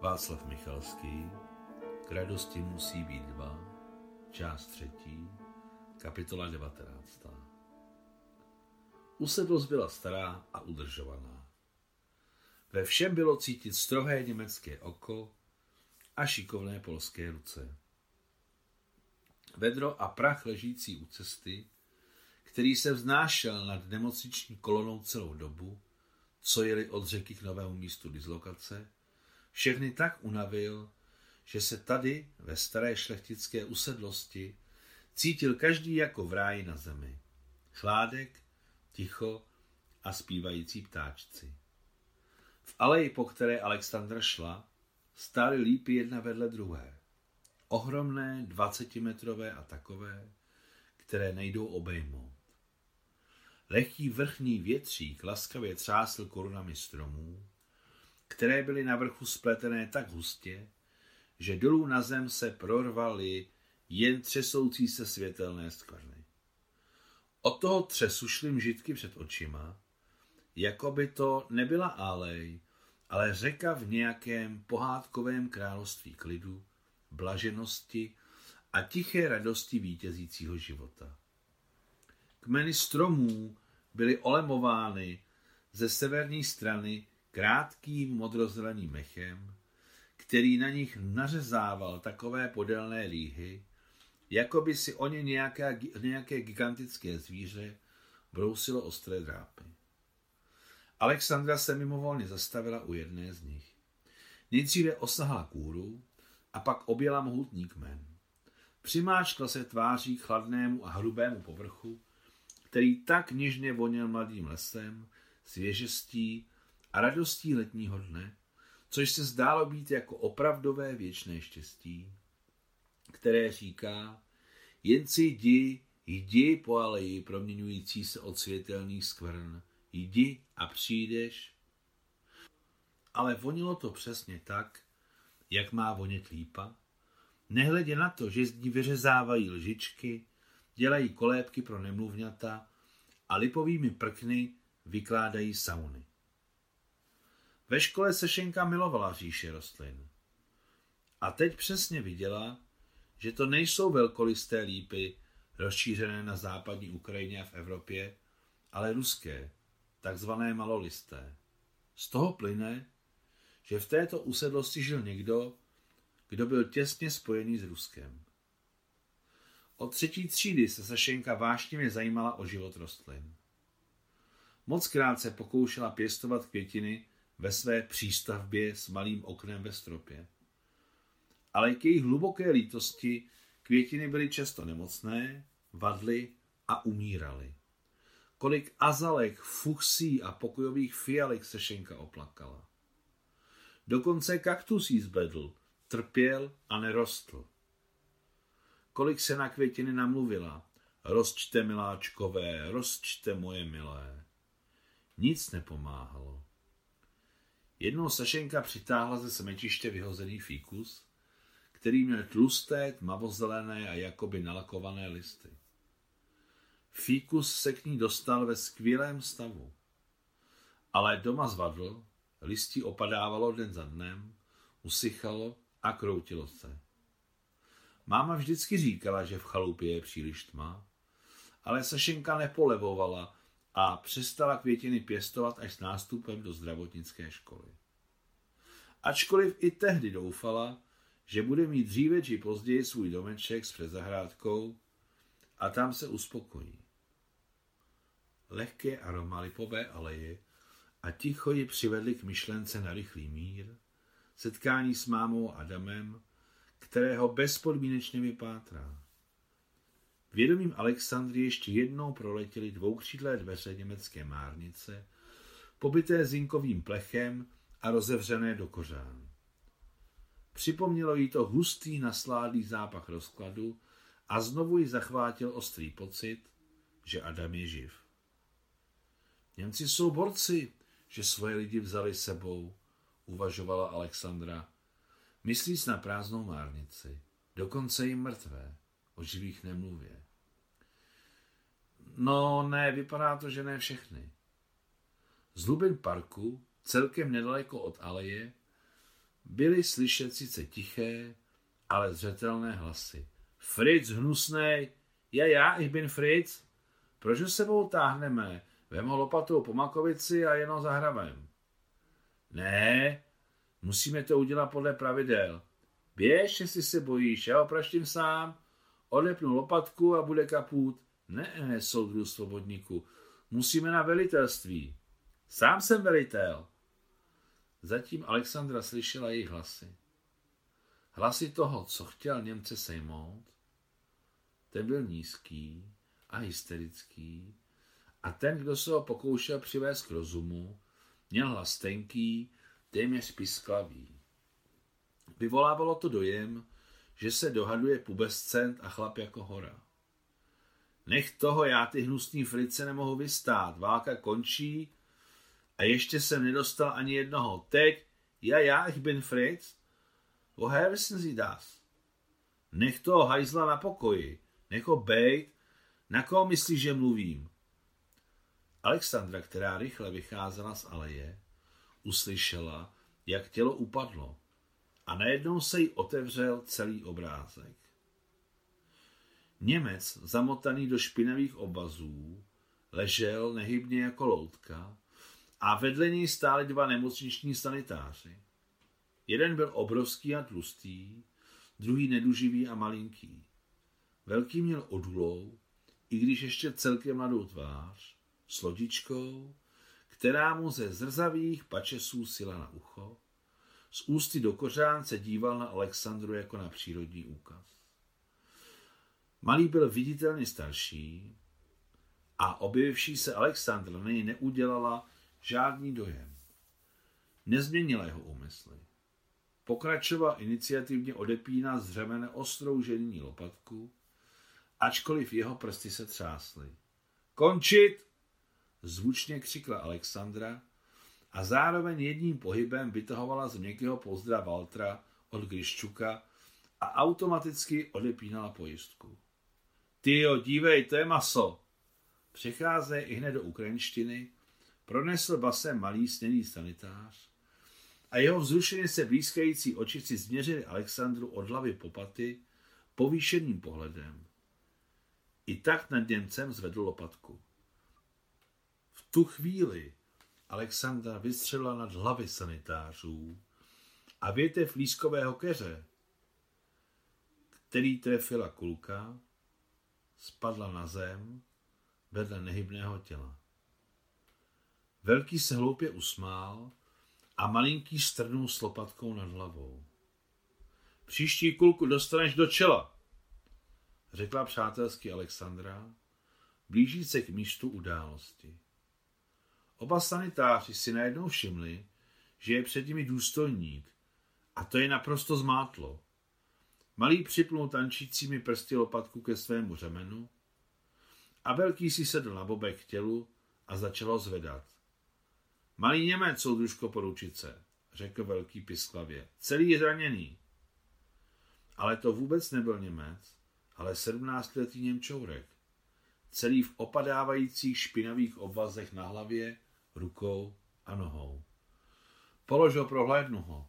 Václav Michalský, k radosti musí být dva, část třetí, kapitola 19. Usedlost byla stará a udržovaná. Ve všem bylo cítit strohé německé oko a šikovné polské ruce. Vedro a prach ležící u cesty, který se vznášel nad nemocniční kolonou celou dobu, co jeli od řeky k novému místu dislokace, všechny tak unavil, že se tady, ve staré šlechtické usedlosti, cítil každý jako v ráji na zemi. Chládek, ticho a zpívající ptáčci. V aleji, po které Alexandra šla, stály lípy jedna vedle druhé. Ohromné, dvacetimetrové a takové, které nejdou obejmout. Lehký vrchní větřík laskavě třásl korunami stromů, které byly na vrchu spletené tak hustě, že dolů na zem se prorvaly jen třesoucí se světelné skvrny. Od toho třesu šly mžitky před očima, jako by to nebyla alej, ale řeka v nějakém pohádkovém království klidu, blaženosti a tiché radosti vítězícího života. Kmeny stromů byly olemovány ze severní strany krátkým modrozeleným mechem, který na nich nařezával takové podélné líhy, jako by si o ně nějaké, nějaké gigantické zvíře brousilo ostré drápy. Alexandra se mimovolně zastavila u jedné z nich. Nejdříve osahla kůru a pak objela mohutný kmen. Přimáčkla se tváří k chladnému a hrubému povrchu, který tak něžně voněl mladým lesem, svěžestí a radostí letního dne, což se zdálo být jako opravdové věčné štěstí, které říká, jen si jdi, jdi po aleji proměňující se od světelných skvrn, jdi a přijdeš. Ale vonilo to přesně tak, jak má vonět lípa, nehledě na to, že z ní vyřezávají lžičky, dělají kolébky pro nemluvňata a lipovými prkny vykládají sauny. Ve škole se Šenka milovala říše rostlin. A teď přesně viděla, že to nejsou velkolisté lípy, rozšířené na západní Ukrajině a v Evropě, ale ruské, takzvané malolisté. Z toho plyne, že v této usedlosti žil někdo, kdo byl těsně spojený s Ruskem. Od třetí třídy se Sašenka vášnivě zajímala o život rostlin. Mockrát se pokoušela pěstovat květiny ve své přístavbě s malým oknem ve stropě. Ale k jejich hluboké lítosti květiny byly často nemocné, vadly a umíraly. Kolik azalek, fuchsí a pokojových fialek se Šenka oplakala. Dokonce kaktus jí zbledl, trpěl a nerostl. Kolik se na květiny namluvila. Rozčte, miláčkové, rozčte, moje milé. Nic nepomáhalo. Jednou Sašenka přitáhla ze semetiště vyhozený fíkus, který měl tlusté, tmavozelené a jakoby nalakované listy. Fíkus se k ní dostal ve skvělém stavu. Ale doma zvadl, listí opadávalo den za dnem, usychalo a kroutilo se. Máma vždycky říkala, že v chalupě je příliš tma, ale Sašenka nepolevovala a přestala květiny pěstovat až s nástupem do zdravotnické školy. Ačkoliv i tehdy doufala, že bude mít dříve či později svůj domeček s předzahrádkou a tam se uspokojí. Lehké aroma lipové aleje a ticho ji přivedli k myšlence na rychlý mír, setkání s mámou Adamem, kterého bezpodmínečně vypátrá. Vědomím Alexandry ještě jednou proletěly dvoukřídlé dveře německé márnice, pobyté zinkovým plechem a rozevřené do kořán. Připomnělo jí to hustý nasládlý zápach rozkladu a znovu ji zachvátil ostrý pocit, že Adam je živ. Němci jsou borci, že svoje lidi vzali sebou, uvažovala Alexandra, myslíc na prázdnou márnici, dokonce i mrtvé, o živých nemluvě. No ne, vypadá to, že ne všechny. Z hlubin parku, celkem nedaleko od aleje, byly slyšet sice tiché, ale zřetelné hlasy. Fritz hnusnej, ja, já, ich bin Fritz. Proč se sebou táhneme? Vem ho lopatou po makovici a jenom za hravem. Ne, musíme to udělat podle pravidel. Běž, jestli se bojíš, já opraštím sám. Odepnu lopatku a bude kaput. Ne, soudru svobodníku. Musíme na velitelství. Sám jsem velitel. Zatím Alexandra slyšela jejich hlasy. Hlasy toho, co chtěl Němce sejmout, ten byl nízký a hysterický a ten, kdo se ho pokoušel přivést k rozumu, měl hlas tenký, téměř pisklavý. Vyvolávalo to dojem, že se dohaduje pubescent a chlap jako hora. Nech toho, já ty hnusný frice nemohu vystát, válka končí a ještě jsem nedostal ani jednoho. Teď, ja, ja, ich bin Fritz. Woher wissen Sie das? Nech toho hajzla na pokoji, nech ho bejt, na koho myslíš, že mluvím? Alexandra, která rychle vycházela z aleje, uslyšela, jak tělo upadlo a najednou se jí otevřel celý obrázek. Němec, zamotaný do špinavých obazů, ležel nehybně jako loutka a vedle něj stáli dva nemocniční sanitáři. Jeden byl obrovský a tlustý, druhý neduživý a malinký. Velký měl odulou, i když ještě celkem mladou tvář, s lodičkou, která mu ze zrzavých pačesů sila na ucho, z ústy do kořán se díval na Alexandru jako na přírodní úkaz. Malý byl viditelně starší a objevivší se Alexandra na něj neudělala žádný dojem. Nezměnila jeho úmysly. Pokračoval iniciativně odepínat z řemene ostrou ženní lopatku, ačkoliv jeho prsty se třásly. Končit! Zvučně křikla Alexandra a zároveň jedním pohybem vytahovala z měkkého pozdra Valtra od Gryščuka a automaticky odepínala pojistku. Tyjo, dívej, to je maso! Přecházej i hned do ukrajinštiny, pronesl basem malý snědý sanitář a jeho vzrušeně se blízkající oči si změřili Alexandru od hlavy po paty povýšeným pohledem. I tak nad Němcem zvedl lopatku. V tu chvíli Alexandra vystřelila nad hlavy sanitářů a větev lískového keře, který trefila kulka, spadla na zem vedle nehybného těla. Velký se hloupě usmál a malinký strnul s lopatkou nad hlavou. Příští kulku dostaneš do čela, řekla přátelsky Alexandra, blíží se k místu události. Oba sanitáři si najednou všimli, že je před nimi důstojník a to je naprosto zmátlo. Malý připnul tančícími prsty lopatku ke svému řemenu a velký si sedl na bobek tělu a začal ho zvedat. Malý Němec, soudružko poručice, řekl velký pisklavě. Celý je zraněný. Ale to vůbec nebyl Němec, ale sedmnáctletý Němčourek. Celý v opadávajících špinavých obvazech na hlavě, rukou a nohou. Polož ho, prohlédnu ho,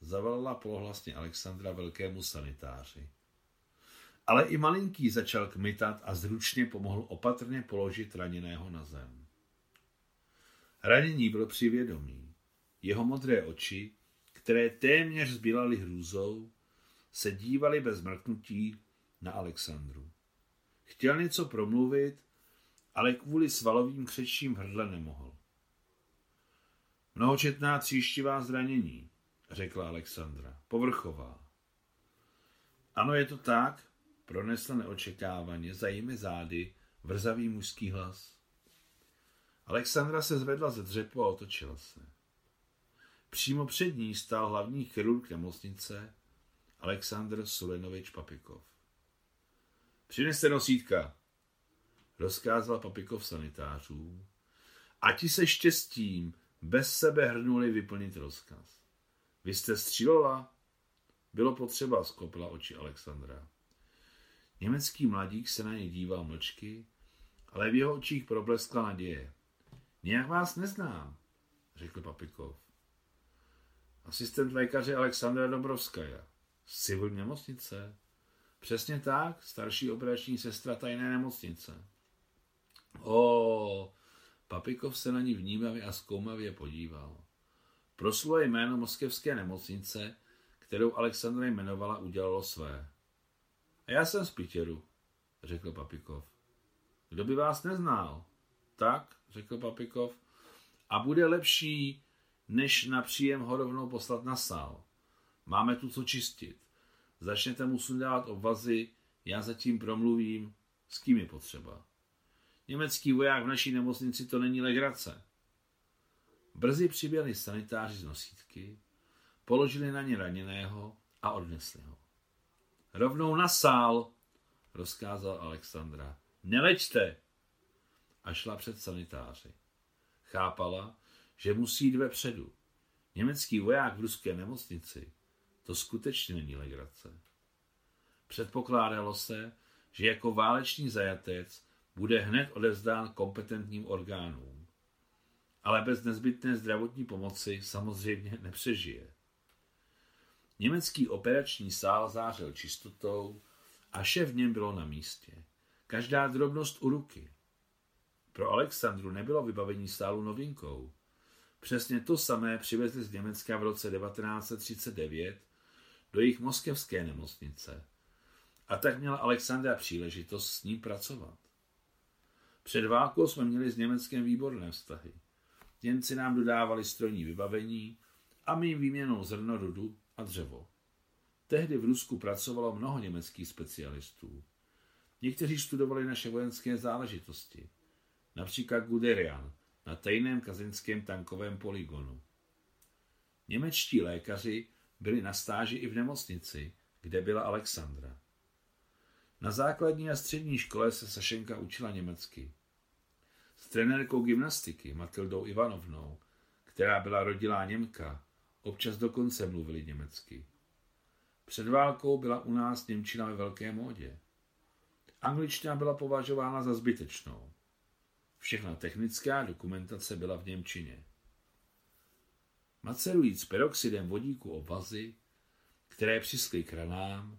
zavolala polohlasně Alexandra velkému sanitáři. Ale i malinký začal kmitat a zručně pomohl opatrně položit raněného na zem. Ranění byl při vědomí. Jeho modré oči, které téměř zbílaly hrůzou, se dívaly bez mrknutí na Alexandru. Chtěl něco promluvit, ale kvůli svalovým křečím hrdle nemohl. Mnohočetná tříštivá zranění, řekla Alexandra. Povrchová. Ano, je to tak, pronesl neočekávaně za jimi zády vrzavý mužský hlas. Alexandra se zvedla ze dřepu a otočila se. Přímo před ní stál hlavní chirurg nemocnice Aleksandr Sulenovič Papikov. Přineste nosítka, rozkázal Papikov sanitářů a ti se štěstím bez sebe hrnuli vyplnit rozkaz. Vy jste střílela? Bylo potřeba, skopila oči Alexandra. Německý mladík se na něj díval mlčky, ale v jeho očích probleskla naděje. Nějak vás neznám, řekl Papikov. Asistent lékaře Alexandra Dobrovskaja. Z civilní nemocnice? Přesně tak, starší operační sestra tajné nemocnice. O, Papikov se na ní vnímavě a zkoumavě podíval. Proslulo jméno moskevské nemocnice, kterou Alexandra jmenovala, udělalo své. A já jsem z Pitěru, řekl Papikov. Kdo by vás neznal? Tak, řekl Papikov. A bude lepší, než na příjem ho rovnou poslat na sál. Máme tu co čistit. Začněte mu sundávat obvazy, já zatím promluvím, s kým je potřeba. Německý voják v naší nemocnici to není legrace. Brzy přiběhli sanitáři z nosítky, položili na ně raněného a odnesli ho. Rovnou na sál, rozkázal Alexandra. Nelečte! A šla před sanitáři. Chápala, že musí jít vepředu. Německý voják v ruské nemocnici to skutečně není legrace. Předpokládalo se, že jako válečný zajatec bude hned odevzdán kompetentním orgánům. Ale bez nezbytné zdravotní pomoci samozřejmě nepřežije. Německý operační sál zářil čistotou a vše v něm bylo na místě. Každá drobnost u ruky. Pro Alexandru nebylo vybavení sálu novinkou. Přesně to samé přivezli z Německa v roce 1939 do jejich moskevské nemocnice. A tak měla Alexandra příležitost s ním pracovat. Před válkou jsme měli s Německem výborné vztahy. Němci nám dodávali strojní vybavení a my jim výměnou zrno, rudu a dřevo. Tehdy v Rusku pracovalo mnoho německých specialistů. Někteří studovali naše vojenské záležitosti, například Guderian na tajném kazinském tankovém poligonu. Němečtí lékaři byli na stáži i v nemocnici, kde byla Alexandra. Na základní a střední škole se Sašenka učila německy. S trenérkou gymnastiky Matildou Ivanovnou, která byla rodilá Němka, občas dokonce mluvili německy. Před válkou byla u nás Němčina ve velké módě. Angličtina byla považována za zbytečnou. Všechna technická dokumentace byla v Němčině. Macerujíc peroxidem vodíku obvazy, které přiskly k ranám,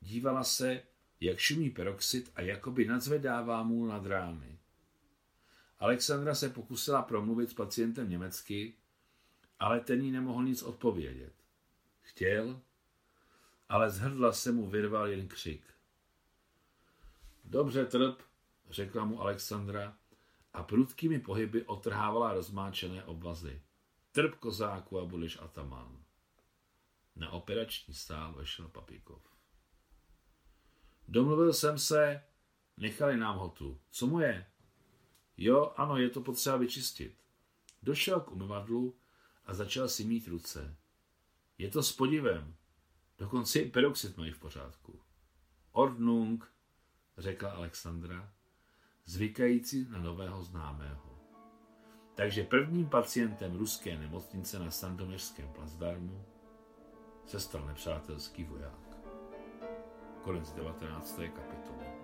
dívala se, jak šumí peroxid a jakoby nadzvedává můl nad rány. Alexandra se pokusila promluvit s pacientem německy, ale ten jí nemohl nic odpovědět. Chtěl, ale z hrdla se mu vyrval jen křik. Dobře, trp, řekla mu Alexandra a prudkými pohyby otrhávala rozmáčené obvazy. Trp kozáku a budeš ataman. Na operační stál vešel Papíkov. Domluvil jsem se, nechali nám ho tu. Co mu je? Jo, ano, je to potřeba vyčistit. Došel k umyvadlu a začal si mít ruce. Je to s podivem. Dokonce i peroxid mají v pořádku. Ordnung, řekla Alexandra, zvykající na nového známého. Takže prvním pacientem ruské nemocnice na Sandoměřském plazdarmu se stal nepřátelský voják. Konec 19. kapitoly.